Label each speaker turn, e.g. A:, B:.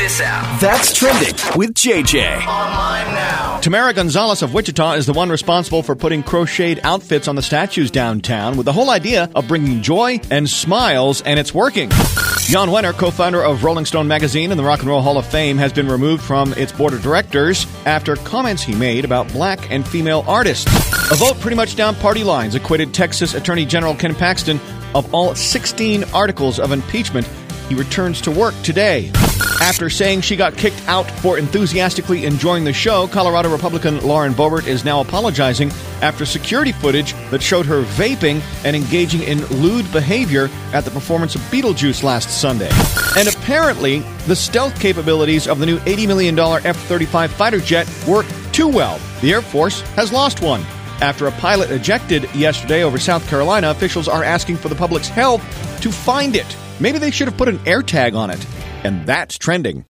A: this out.
B: That's trending with JJ.
A: Online now.
C: Tamara Gonzalez of Wichita is the one responsible for putting crocheted outfits on the statues downtown with the whole idea of bringing joy and smiles, and it's working. Jan Wenner, co-founder of Rolling Stone magazine and the Rock and Roll Hall of Fame, has been removed from its board of directors after comments he made about black and female artists. A vote pretty much down party lines acquitted Texas Attorney General Ken Paxton of all 16 articles of impeachment. He returns to work today. After saying she got kicked out for enthusiastically enjoying the show, Colorado Republican Lauren Boebert is now apologizing after security footage that showed her vaping and engaging in lewd behavior at the performance of Beetlejuice last Sunday. And apparently, the stealth capabilities of the new $80 million F 35 fighter jet work too well. The Air Force has lost one. After a pilot ejected yesterday over South Carolina, officials are asking for the public's help to find it. Maybe they should have put an AirTag on it. And that's trending.